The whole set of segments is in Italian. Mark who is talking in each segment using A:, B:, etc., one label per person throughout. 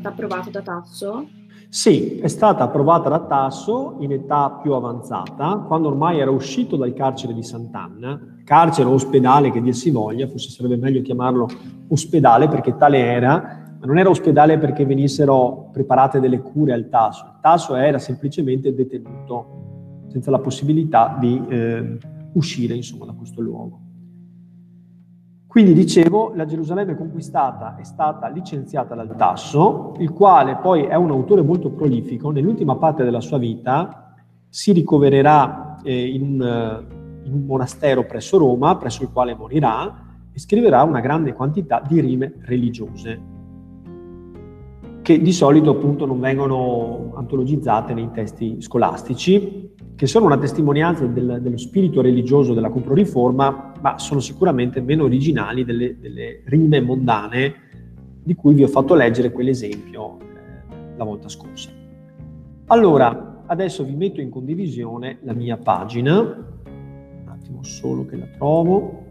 A: stata approvata da Tasso?
B: Sì, è stata approvata da Tasso in età più avanzata, quando ormai era uscito dal carcere di Sant'Anna, carcere o ospedale che dir si voglia, forse sarebbe meglio chiamarlo ospedale perché tale era, ma non era ospedale perché venissero preparate delle cure al Tasso, il Tasso era semplicemente detenuto senza la possibilità di eh, uscire insomma, da questo luogo. Quindi dicevo, la Gerusalemme conquistata è stata licenziata dal Tasso, il quale poi è un autore molto prolifico, nell'ultima parte della sua vita si ricovererà eh, in, un, eh, in un monastero presso Roma, presso il quale morirà, e scriverà una grande quantità di rime religiose, che di solito appunto non vengono antologizzate nei testi scolastici, che sono una testimonianza del, dello spirito religioso della Controriforma, ma sono sicuramente meno originali delle, delle rime mondane di cui vi ho fatto leggere quell'esempio eh, la volta scorsa. Allora, adesso vi metto in condivisione la mia pagina, un attimo solo che la trovo.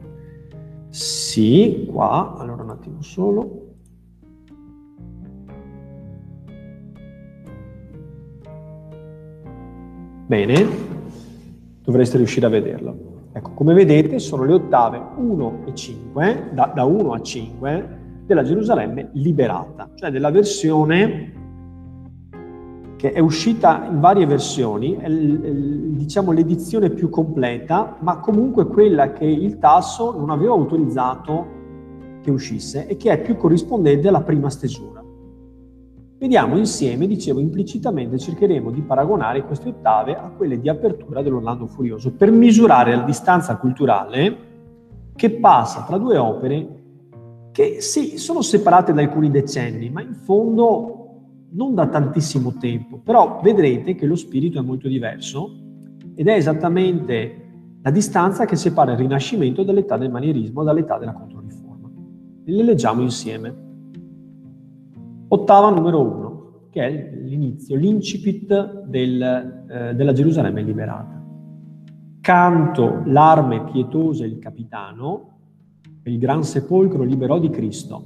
B: Sì, qua, allora un attimo solo. Bene, dovreste riuscire a vederlo. Ecco, come vedete sono le ottave 1 e 5, da, da 1 a 5, della Gerusalemme liberata, cioè della versione che è uscita in varie versioni, è diciamo l'edizione più completa, ma comunque quella che il Tasso non aveva autorizzato che uscisse e che è più corrispondente alla prima stesura. Vediamo insieme, dicevo implicitamente, cercheremo di paragonare queste ottave a quelle di apertura dell'Orlando Furioso per misurare la distanza culturale che passa tra due opere che sì, sono separate da alcuni decenni, ma in fondo non da tantissimo tempo, però vedrete che lo spirito è molto diverso ed è esattamente la distanza che separa il Rinascimento dall'età del manierismo dall'età della Controriforma. Le leggiamo insieme. Ottava numero uno, che è l'inizio, l'incipit del, eh, della Gerusalemme liberata. Canto l'arme pietosa il capitano, il gran sepolcro liberò di Cristo.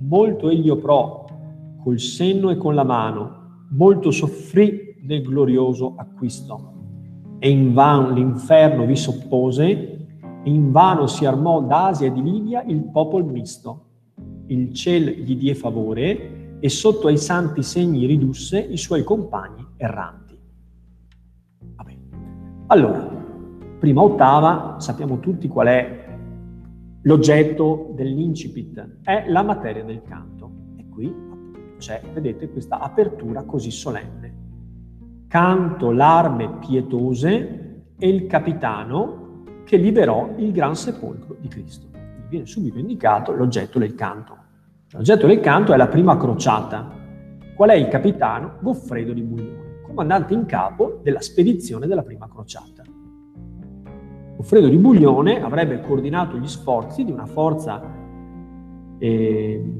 B: Molto egli oprò col senno e con la mano, molto soffrì nel glorioso acquisto. E in vano l'inferno vi soppose, e in vano si armò d'Asia e di Libia il popolo misto. Il ciel gli die favore, e sotto ai santi segni ridusse i suoi compagni erranti. Vabbè. Allora, prima ottava, sappiamo tutti qual è l'oggetto dell'incipit, è la materia del canto. E qui c'è, vedete, questa apertura così solenne. Canto l'arme pietose e il capitano che liberò il gran sepolcro di Cristo. Viene subito indicato l'oggetto del canto. L'oggetto del canto è la prima crociata. Qual è il capitano? Goffredo di Buglione, comandante in capo della spedizione della prima crociata. Goffredo di Buglione avrebbe coordinato gli sforzi di una forza eh,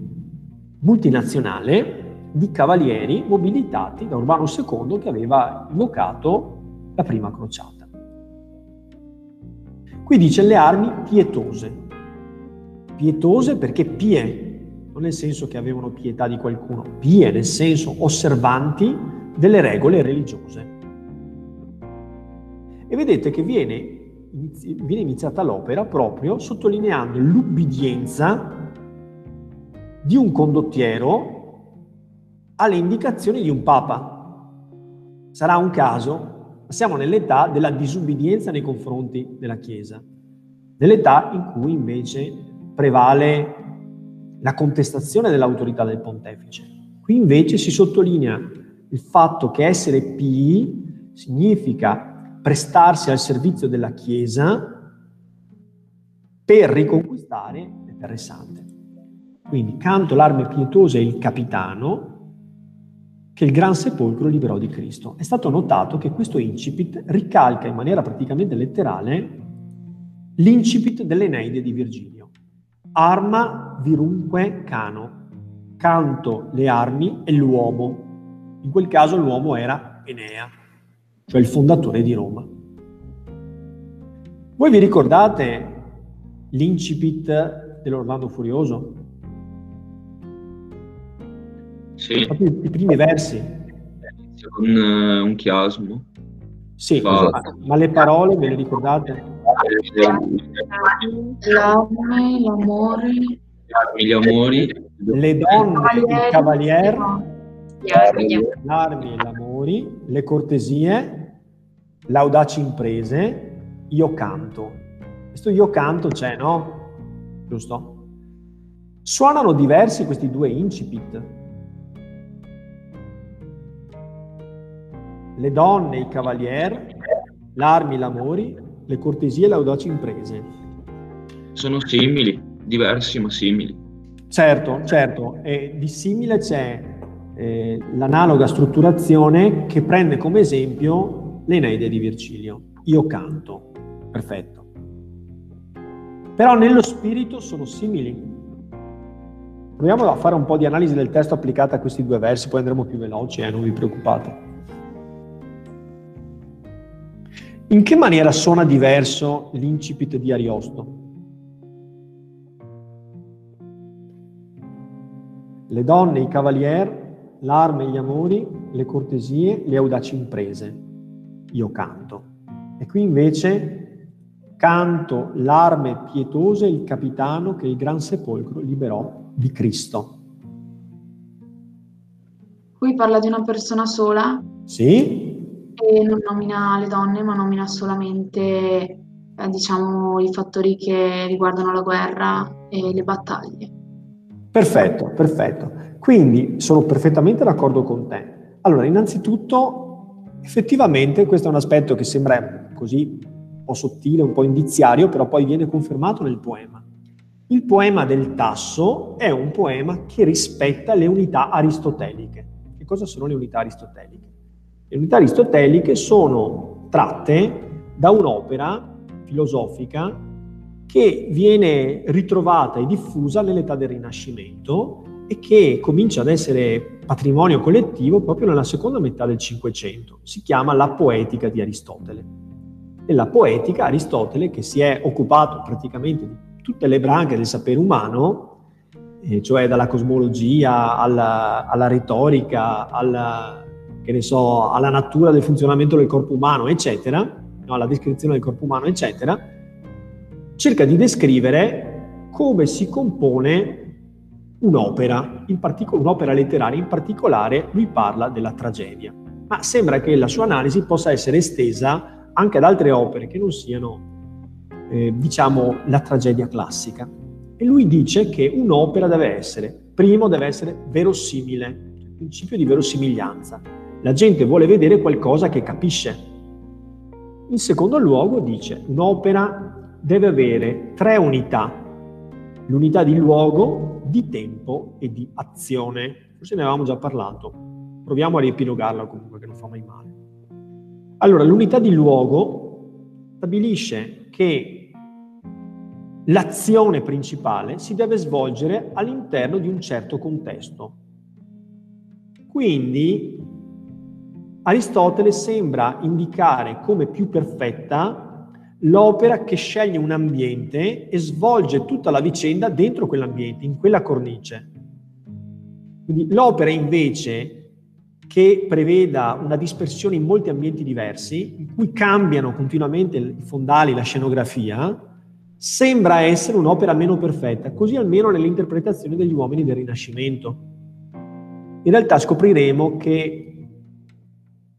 B: multinazionale di cavalieri mobilitati da Urbano II che aveva invocato la prima crociata. Qui dice le armi pietose. Pietose perché pie non nel senso che avevano pietà di qualcuno, pie nel senso osservanti delle regole religiose. E vedete che viene, viene iniziata l'opera proprio sottolineando l'ubbidienza di un condottiero alle indicazioni di un papa. Sarà un caso, ma siamo nell'età della disubbidienza nei confronti della Chiesa, nell'età in cui invece prevale la contestazione dell'autorità del pontefice. Qui invece si sottolinea il fatto che essere pii significa prestarsi al servizio della Chiesa per riconquistare le terre sante. Quindi canto l'arme pietosa e il capitano che il gran sepolcro liberò di Cristo. È stato notato che questo incipit ricalca in maniera praticamente letterale l'incipit dell'Eneide di Virgilio arma virunque cano, canto le armi e l'uomo. In quel caso l'uomo era Enea, cioè il fondatore di Roma. Voi vi ricordate l'incipit dell'Orlando Furioso?
A: Sì.
B: Proprio i primi versi.
A: Con uh, un chiasmo.
B: Sì,
A: Va.
B: ma, ma le parole ve le ricordate?
C: L'arme, l'amore,
A: Gli amori,
B: Le donne, il cavalier,
C: gli armi,
B: l'armi e l'amori, le cortesie, l'audaci imprese, io canto. Questo io canto c'è, no? Giusto? Suonano diversi questi due incipit. Le donne, i cavalier, l'armi, l'amori, le cortesie e l'audaci imprese.
A: sono simili, diversi ma simili.
B: Certo, certo, e di simile c'è eh, l'analoga strutturazione che prende come esempio l'Eneide di Virgilio. Io canto, perfetto. Però nello spirito sono simili. Proviamo a fare un po' di analisi del testo applicata a questi due versi, poi andremo più veloci, eh, non vi preoccupate. In che maniera suona diverso l'incipit di Ariosto? Le donne, i cavalier, l'arme gli amori, le cortesie, le audaci imprese. Io canto. E qui invece canto l'arme pietosa e il capitano che il gran sepolcro liberò di Cristo.
C: Qui parla di una persona sola
B: Sì?
C: e non nomina le donne, ma nomina solamente, eh, diciamo, i fattori che riguardano la guerra e le battaglie.
B: Perfetto, perfetto. Quindi sono perfettamente d'accordo con te. Allora, innanzitutto, effettivamente questo è un aspetto che sembra così un po' sottile, un po' indiziario, però poi viene confermato nel poema. Il poema del Tasso è un poema che rispetta le unità aristoteliche. Che cosa sono le unità aristoteliche? Le unità aristoteliche sono tratte da un'opera filosofica che viene ritrovata e diffusa nell'età del Rinascimento e che comincia ad essere patrimonio collettivo proprio nella seconda metà del Cinquecento. Si chiama La poetica di Aristotele. Nella poetica Aristotele, che si è occupato praticamente di tutte le branche del sapere umano, eh, cioè dalla cosmologia alla, alla retorica, alla, so, alla natura del funzionamento del corpo umano, eccetera, no, alla descrizione del corpo umano, eccetera, cerca di descrivere come si compone un'opera, in partic- un'opera letteraria, in particolare lui parla della tragedia, ma sembra che la sua analisi possa essere estesa anche ad altre opere che non siano, eh, diciamo, la tragedia classica. E lui dice che un'opera deve essere, primo, deve essere verosimile, il principio di verosimiglianza. La gente vuole vedere qualcosa che capisce. In secondo luogo dice, un'opera deve avere tre unità, l'unità di luogo, di tempo e di azione. Forse ne avevamo già parlato. Proviamo a riepilogarla comunque, che non fa mai male. Allora, l'unità di luogo stabilisce che l'azione principale si deve svolgere all'interno di un certo contesto. Quindi Aristotele sembra indicare come più perfetta l'opera che sceglie un ambiente e svolge tutta la vicenda dentro quell'ambiente, in quella cornice. Quindi l'opera invece che preveda una dispersione in molti ambienti diversi, in cui cambiano continuamente i fondali, la scenografia, sembra essere un'opera meno perfetta, così almeno nell'interpretazione degli uomini del Rinascimento. In realtà scopriremo che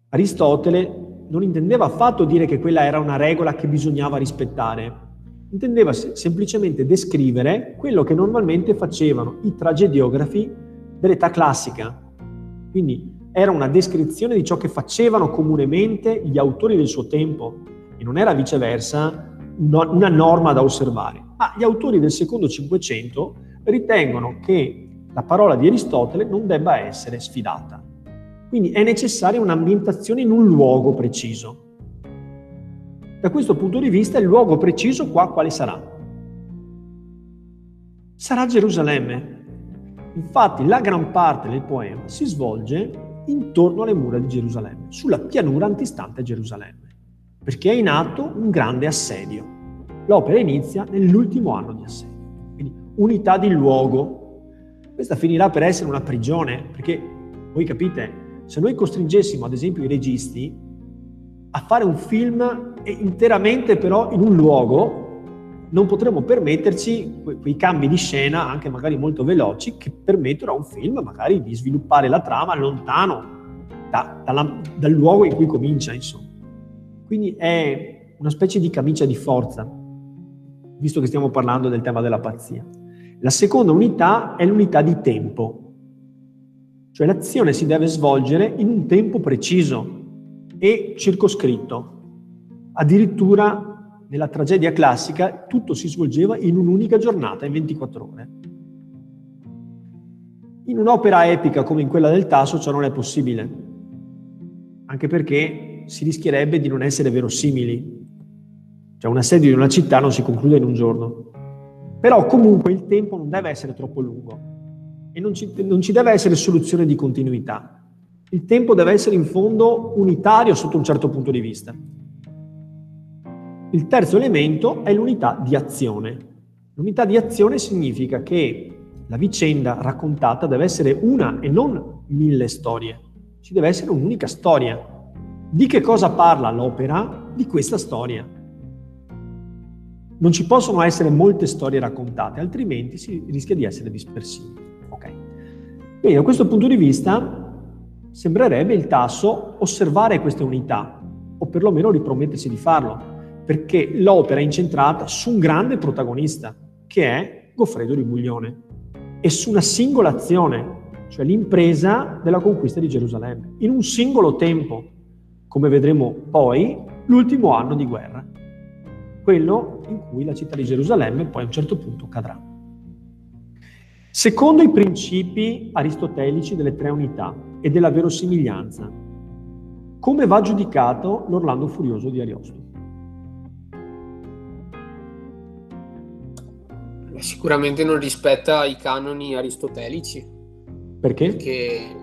B: Aristotele non intendeva affatto dire che quella era una regola che bisognava rispettare, intendeva se- semplicemente descrivere quello che normalmente facevano i tragediografi dell'età classica. Quindi era una descrizione di ciò che facevano comunemente gli autori del suo tempo e non era viceversa una norma da osservare. Ma gli autori del secondo Cinquecento ritengono che la parola di Aristotele non debba essere sfidata. Quindi è necessaria un'ambientazione in un luogo preciso. Da questo punto di vista il luogo preciso qua quale sarà? Sarà Gerusalemme. Infatti la gran parte del poema si svolge intorno alle mura di Gerusalemme, sulla pianura antistante a Gerusalemme, perché è in atto un grande assedio. L'opera inizia nell'ultimo anno di assedio. Quindi unità di luogo. Questa finirà per essere una prigione, perché Voi capite? Se noi costringessimo ad esempio i registi a fare un film interamente però in un luogo, non potremmo permetterci que- quei cambi di scena, anche magari molto veloci, che permettono a un film magari di sviluppare la trama lontano da, dalla, dal luogo in cui comincia, insomma. Quindi è una specie di camicia di forza, visto che stiamo parlando del tema della pazzia. La seconda unità è l'unità di tempo, cioè l'azione si deve svolgere in un tempo preciso e circoscritto. Addirittura nella tragedia classica tutto si svolgeva in un'unica giornata, in 24 ore. In un'opera epica come in quella del Tasso ciò non è possibile, anche perché si rischierebbe di non essere verosimili. Cioè un assedio di una città non si conclude in un giorno. Però comunque il tempo non deve essere troppo lungo e non ci, non ci deve essere soluzione di continuità. Il tempo deve essere in fondo unitario sotto un certo punto di vista. Il terzo elemento è l'unità di azione. L'unità di azione significa che la vicenda raccontata deve essere una e non mille storie. Ci deve essere un'unica storia. Di che cosa parla l'opera? Di questa storia. Non ci possono essere molte storie raccontate, altrimenti si rischia di essere dispersivi. Quindi da questo punto di vista sembrerebbe il tasso osservare queste unità, o perlomeno ripromettersi di farlo perché l'opera è incentrata su un grande protagonista, che è Goffredo di Buglione, e su una singola azione, cioè l'impresa della conquista di Gerusalemme, in un singolo tempo, come vedremo poi, l'ultimo anno di guerra, quello in cui la città di Gerusalemme poi a un certo punto cadrà. Secondo i principi aristotelici delle tre unità e della verosimiglianza, come va giudicato l'Orlando Furioso di Ariosto?
D: Sicuramente non rispetta i canoni aristotelici.
B: Perché?
D: Perché,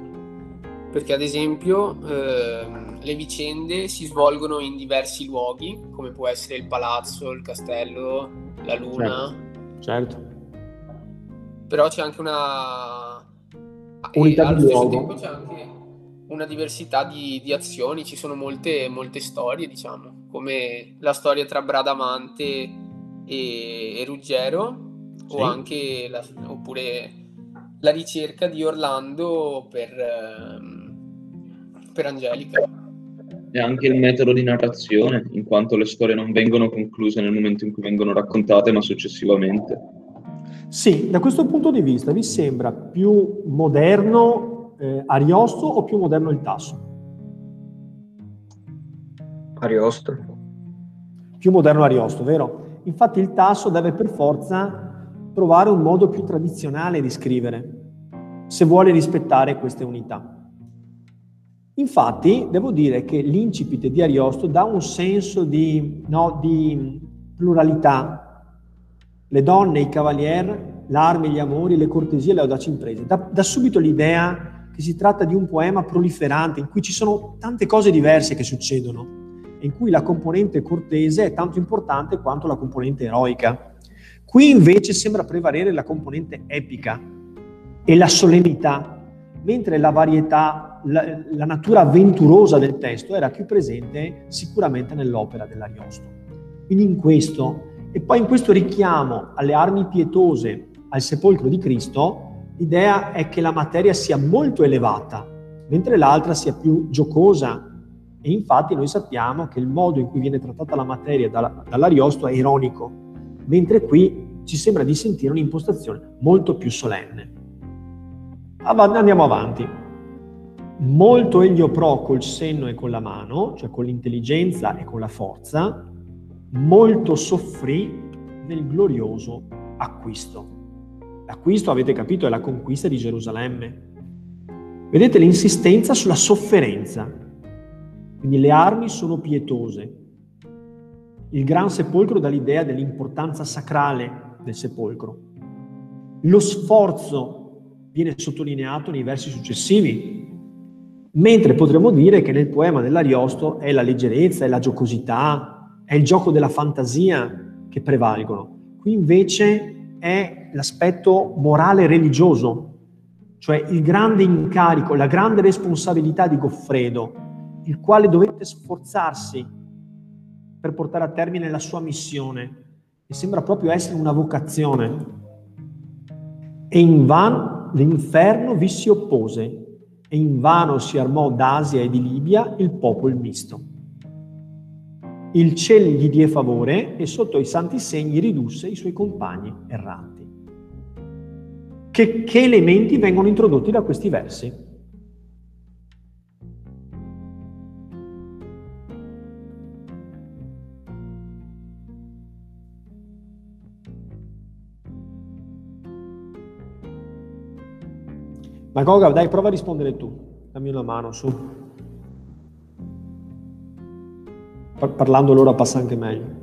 D: perché ad esempio eh, le vicende si svolgono in diversi luoghi, come può essere il palazzo, il castello, la luna.
B: Certo. certo.
D: Però c'è anche una...
B: Unità di luogo.
D: c'è anche una diversità di, di, azioni, ci sono molte, molte storie, diciamo, come la storia tra Bradamante e, e Ruggero, sì. o anche la, oppure la ricerca di Orlando per, ehm, per Angelica.
A: E anche il metodo di narrazione, in quanto le storie non vengono concluse nel momento in cui vengono raccontate, ma successivamente.
B: Sì, da questo punto di vista vi sembra più moderno eh, Ariosto o più moderno il Tasso?
E: Ariosto.
B: Più moderno Ariosto, vero? Infatti il Tasso deve per forza trovare un modo più tradizionale di scrivere, se vuole rispettare queste unità. Infatti, devo dire che l'incipit di Ariosto dà un senso di, no, di pluralità. Le donne, i cavalieri, l'armi, gli amori, le cortesie, le audaci imprese. Da, da subito l'idea che si tratta di un poema proliferante in cui ci sono tante cose diverse che succedono e in cui la componente cortese è tanto importante quanto la componente eroica. Qui invece sembra prevalere la componente epica e la solennità, mentre la varietà, la, la natura avventurosa del testo era più presente sicuramente nell'opera dell'Ariosto. Quindi in questo, e poi in questo richiamo alle armi pietose al sepolcro di Cristo, l'idea è che la materia sia molto elevata, mentre l'altra sia più giocosa. E infatti noi sappiamo che il modo in cui viene trattata la materia dall'Ariosto è ironico, mentre qui ci sembra di sentire un'impostazione molto più solenne. Andiamo avanti. Molto egli oprò col senno e con la mano, cioè con l'intelligenza e con la forza, molto soffrì nel glorioso acquisto. L'acquisto, avete capito, è la conquista di Gerusalemme. Vedete l'insistenza sulla sofferenza. Quindi le armi sono pietose, il gran sepolcro dà l'idea dell'importanza sacrale del sepolcro. Lo sforzo viene sottolineato nei versi successivi, mentre potremmo dire che nel poema dell'Ariosto è la leggerezza, è la giocosità, è il gioco della fantasia che prevalgono. Qui invece è l'aspetto morale religioso, cioè il grande incarico, la grande responsabilità di Goffredo, il quale dovette sforzarsi per portare a termine la sua missione, e sembra proprio essere una vocazione. E in vano l'inferno vi si oppose, e in vano si armò d'Asia e di Libia il popolo misto. Il cielo gli die favore e sotto i santi segni ridusse i suoi compagni erranti. Che, che elementi vengono introdotti da questi versi? Ma Goga, dai, prova a rispondere tu. Dammi una mano, su. Parlando l'ora passa anche meglio.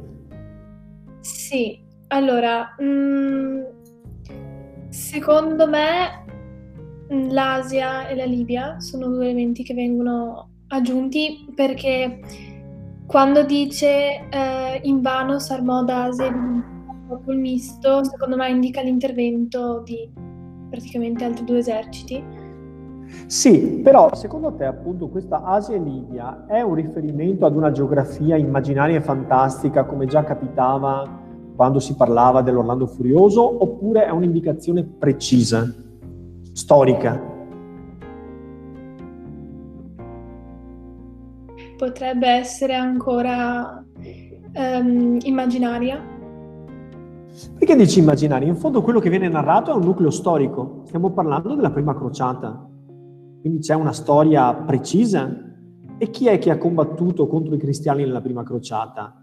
E: Sì, allora, mh, mm, Secondo me l'Asia e la Libia sono due elementi che vengono aggiunti perché quando dice eh, invano s'armò d'Asia e popolo misto, secondo me indica l'intervento di praticamente altri due eserciti.
B: Sì, però secondo te appunto questa Asia e Libia è un riferimento ad una geografia immaginaria e fantastica come già capitava quando si parlava dell'Orlando Furioso oppure è un'indicazione precisa, storica?
E: Potrebbe essere ancora um, immaginaria.
B: Perché dici immaginaria? In fondo quello che viene narrato è un nucleo storico. Stiamo parlando della prima crociata. Quindi c'è una storia precisa. E chi è che ha combattuto contro i cristiani nella prima crociata?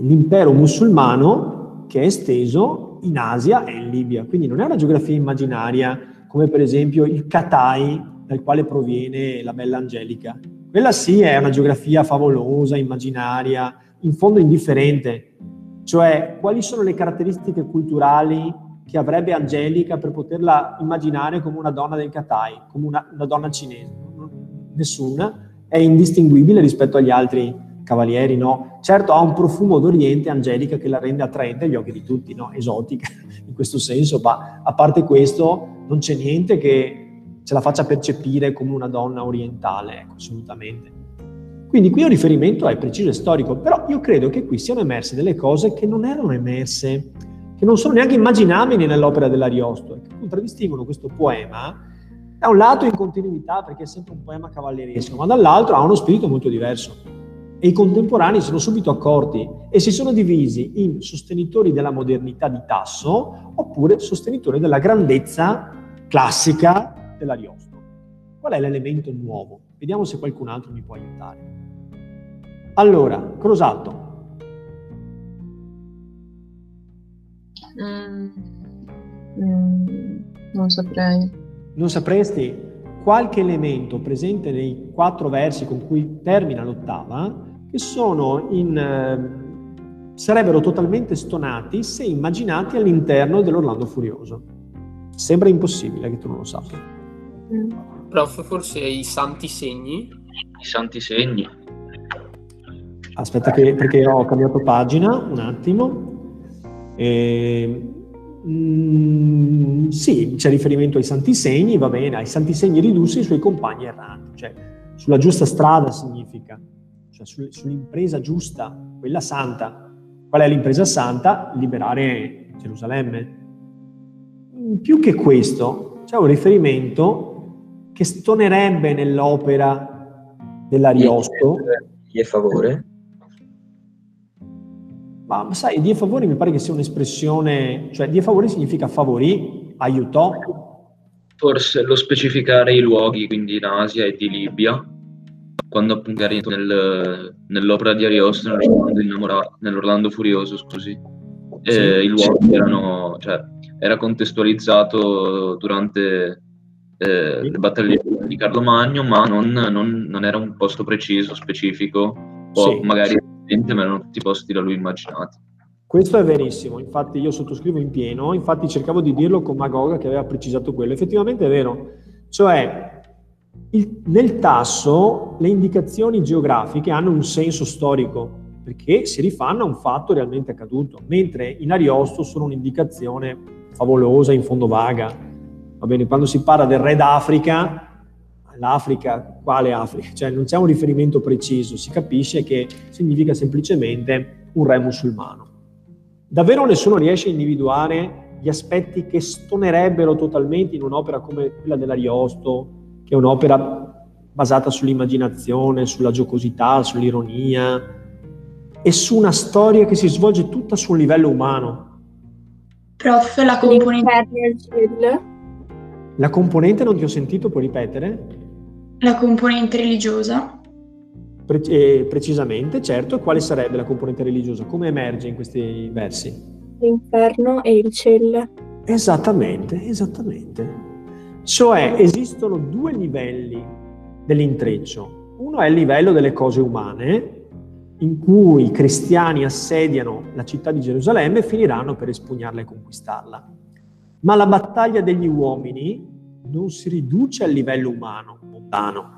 B: l'impero musulmano che è esteso in Asia e in Libia. Quindi non è una geografia immaginaria come per esempio il Katai dal quale proviene la bella Angelica. Quella sì è una geografia favolosa, immaginaria, in fondo indifferente. Cioè, quali sono le caratteristiche culturali che avrebbe Angelica per poterla immaginare come una donna del Katai, come una, una donna cinese? Nessuna. È indistinguibile rispetto agli altri cavalieri, no? Certo ha un profumo d'Oriente angelica che la rende attraente agli occhi di tutti, no? Esotica in questo senso, ma a parte questo non c'è niente che ce la faccia percepire come una donna orientale, ecco, assolutamente. Quindi qui un riferimento è preciso e storico, però io credo che qui siano emerse delle cose che non erano emerse, che non sono neanche immaginabili nell'opera dell'Ariosto, e che contraddistinguono questo poema da un lato in continuità perché è sempre un poema cavalleresco, ma dall'altro ha uno spirito molto diverso. E i contemporanei sono subito accorti e si sono divisi in sostenitori della modernità di Tasso oppure sostenitori della grandezza classica dell'Ariosto. Qual è l'elemento nuovo? Vediamo se qualcun altro mi può aiutare. Allora, Crosato.
F: Mm, mm, non saprei.
B: Non sapresti? Qualche elemento presente nei quattro versi con cui termina l'ottava che sono in, eh, sarebbero totalmente stonati se immaginati all'interno dell'Orlando Furioso. Sembra impossibile che tu non lo sappia.
D: Mm. Prof, forse i santi segni?
A: I santi segni.
B: Aspetta che, perché ho cambiato pagina un attimo. E, mm, sì, c'è riferimento ai santi segni, va bene, ai santi segni ridussi i suoi compagni erranti, cioè sulla giusta strada significa cioè sull'impresa giusta, quella santa. Qual è l'impresa santa? Liberare Gerusalemme. Più che questo, c'è un riferimento che stonerebbe nell'opera dell'Ariosto.
A: Gli è favore?
B: Ma sai, die favore mi pare che sia un'espressione, cioè die favore significa favorì, aiutò.
A: Forse lo specificare i luoghi, quindi in Asia e di Libia, quando appunto era nel, nell'opera di Ariosto, nell'Orlando Furioso, scusi, sì, eh, i luoghi erano, cioè, era contestualizzato durante eh, le battaglie di Carlo Magno, ma non, non, non, era un posto preciso, specifico, o sì, magari sì. ma erano tutti posti da lui immaginati.
B: Questo è verissimo, infatti io sottoscrivo in pieno, infatti cercavo di dirlo con Magoga che aveva precisato quello, effettivamente è vero, cioè il, nel tasso le indicazioni geografiche hanno un senso storico perché si rifanno a un fatto realmente accaduto, mentre in Ariosto sono un'indicazione favolosa, in fondo vaga. Va bene, quando si parla del re d'Africa, l'Africa, quale Africa? Cioè non c'è un riferimento preciso, si capisce che significa semplicemente un re musulmano. Davvero nessuno riesce a individuare gli aspetti che stonerebbero totalmente in un'opera come quella dell'Ariosto, che è un'opera basata sull'immaginazione, sulla giocosità, sull'ironia e su una storia che si svolge tutta su un livello umano.
C: Prof, la componente...
B: La componente non ti ho sentito, puoi ripetere?
C: La componente religiosa.
B: Pre- eh, precisamente, certo. Quale sarebbe la componente religiosa? Come emerge in questi versi?
E: L'inferno e il cielo.
B: Esattamente, esattamente. Cioè esistono due livelli dell'intreccio. Uno è il livello delle cose umane, in cui i cristiani assediano la città di Gerusalemme e finiranno per espugnarla e conquistarla. Ma la battaglia degli uomini non si riduce al livello umano, mondano,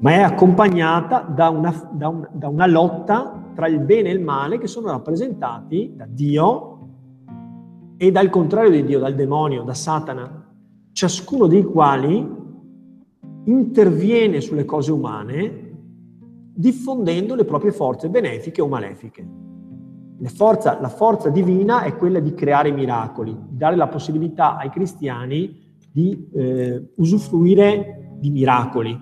B: ma è accompagnata da una, da, un, da una lotta tra il bene e il male che sono rappresentati da Dio e dal contrario di Dio, dal demonio, da Satana, ciascuno dei quali interviene sulle cose umane diffondendo le proprie forze benefiche o malefiche. Forza, la forza divina è quella di creare miracoli, di dare la possibilità ai cristiani di eh, usufruire di miracoli.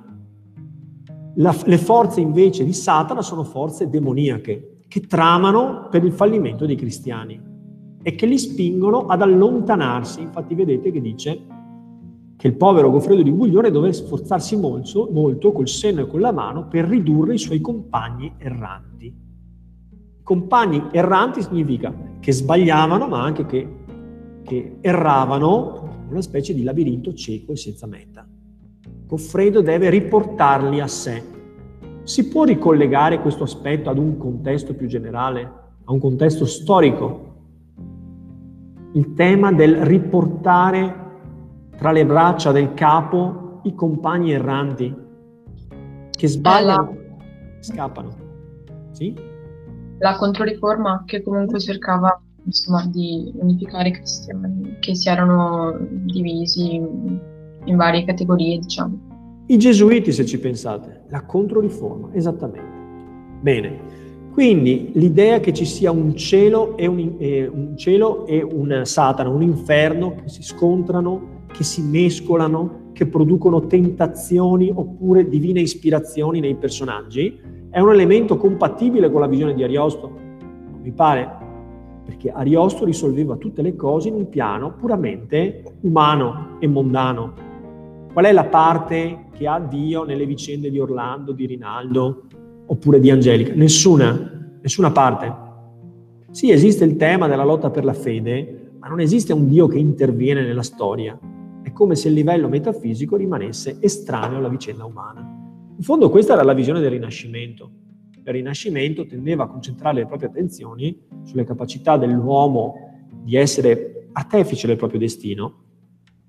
B: La, le forze invece di Satana sono forze demoniache che tramano per il fallimento dei cristiani e che li spingono ad allontanarsi. Infatti vedete che dice che il povero Goffredo di Guglione doveva sforzarsi molto, molto col seno e con la mano per ridurre i suoi compagni erranti. Compagni erranti significa che sbagliavano, ma anche che, che erravano una specie di labirinto cieco e senza meta. Goffredo deve riportarli a sé. Si può ricollegare questo aspetto ad un contesto più generale, a un contesto storico? Il tema del riportare tra le braccia del capo i compagni erranti che sbagliano scappano. Sì?
F: la Controriforma che comunque cercava insomma, di unificare i cristiani che si erano divisi in varie categorie, diciamo.
B: I gesuiti, se ci pensate, la Controriforma, esattamente. Bene, quindi l'idea che ci sia un cielo e un, eh, un cielo e un Satana, un inferno che si scontrano, che si mescolano, che producono tentazioni oppure divine ispirazioni nei personaggi, è un elemento compatibile con la visione di Ariosto? Mi pare, perché Ariosto risolveva tutte le cose in un piano puramente umano e mondano. Qual è la parte che ha Dio nelle vicende di Orlando, di Rinaldo oppure di Angelica? Nessuna, nessuna parte. Sì, esiste il tema della lotta per la fede, ma non esiste un Dio che interviene nella storia. È come se il livello metafisico rimanesse estraneo alla vicenda umana. In fondo questa era la visione del Rinascimento. Il Rinascimento tendeva a concentrare le proprie attenzioni sulle capacità dell'uomo di essere artefice del proprio destino.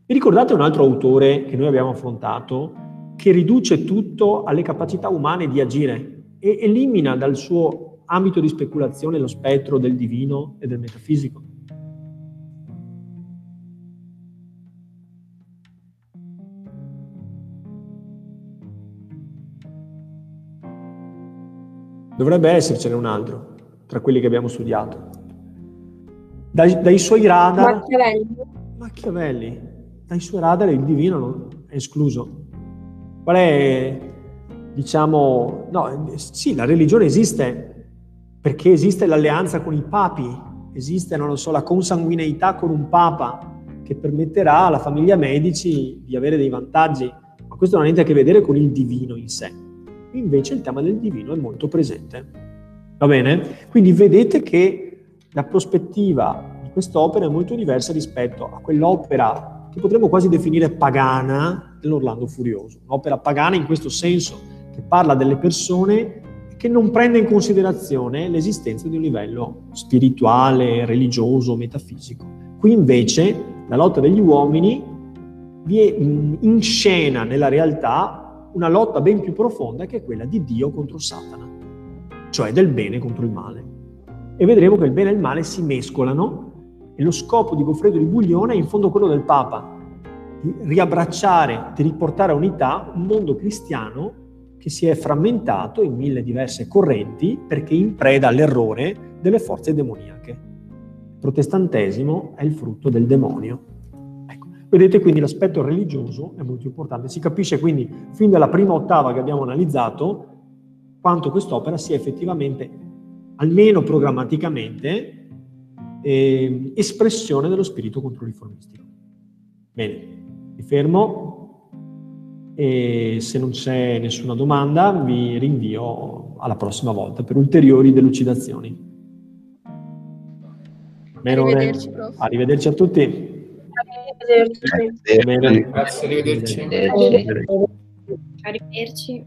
B: Vi ricordate un altro autore che noi abbiamo affrontato che riduce tutto alle capacità umane di agire e elimina dal suo ambito di speculazione lo spettro del divino e del metafisico? Dovrebbe essercene un altro tra quelli che abbiamo studiato. Dai, dai suoi radar...
E: Machiavelli.
B: Machiavelli. Dai suoi radar il divino non è escluso. Qual è, diciamo... No, sì, la religione esiste perché esiste l'alleanza con i papi, esiste, non lo so, la consanguineità con un papa che permetterà alla famiglia Medici di avere dei vantaggi, ma questo non ha niente a che vedere con il divino in sé invece il tema del divino è molto presente. Va bene? Quindi vedete che la prospettiva di quest'opera è molto diversa rispetto a quell'opera che potremmo quasi definire pagana dell'Orlando Furioso. Un'opera pagana in questo senso, che parla delle persone che non prende in considerazione l'esistenza di un livello spirituale, religioso, metafisico. Qui invece la lotta degli uomini vi inscena nella realtà una lotta ben più profonda che è quella di Dio contro Satana, cioè del bene contro il male. E vedremo che il bene e il male si mescolano e lo scopo di Goffredo di Buglione è in fondo quello del Papa, di riabbracciare, di riportare a unità un mondo cristiano che si è frammentato in mille diverse correnti perché in preda all'errore delle forze demoniache. Il protestantesimo è il frutto del demonio. Vedete quindi l'aspetto religioso è molto importante. Si capisce quindi fin dalla prima ottava che abbiamo analizzato quanto quest'opera sia effettivamente, almeno programmaticamente, eh, espressione dello spirito controriformistico. Bene, mi fermo e se non c'è nessuna domanda vi rinvio alla prossima volta per ulteriori delucidazioni.
E: Arrivederci.
B: Arrivederci a tutti.
E: Arrivederci.
D: Grazie, arrivederci.
G: Arrivederci.
E: Arrivederci.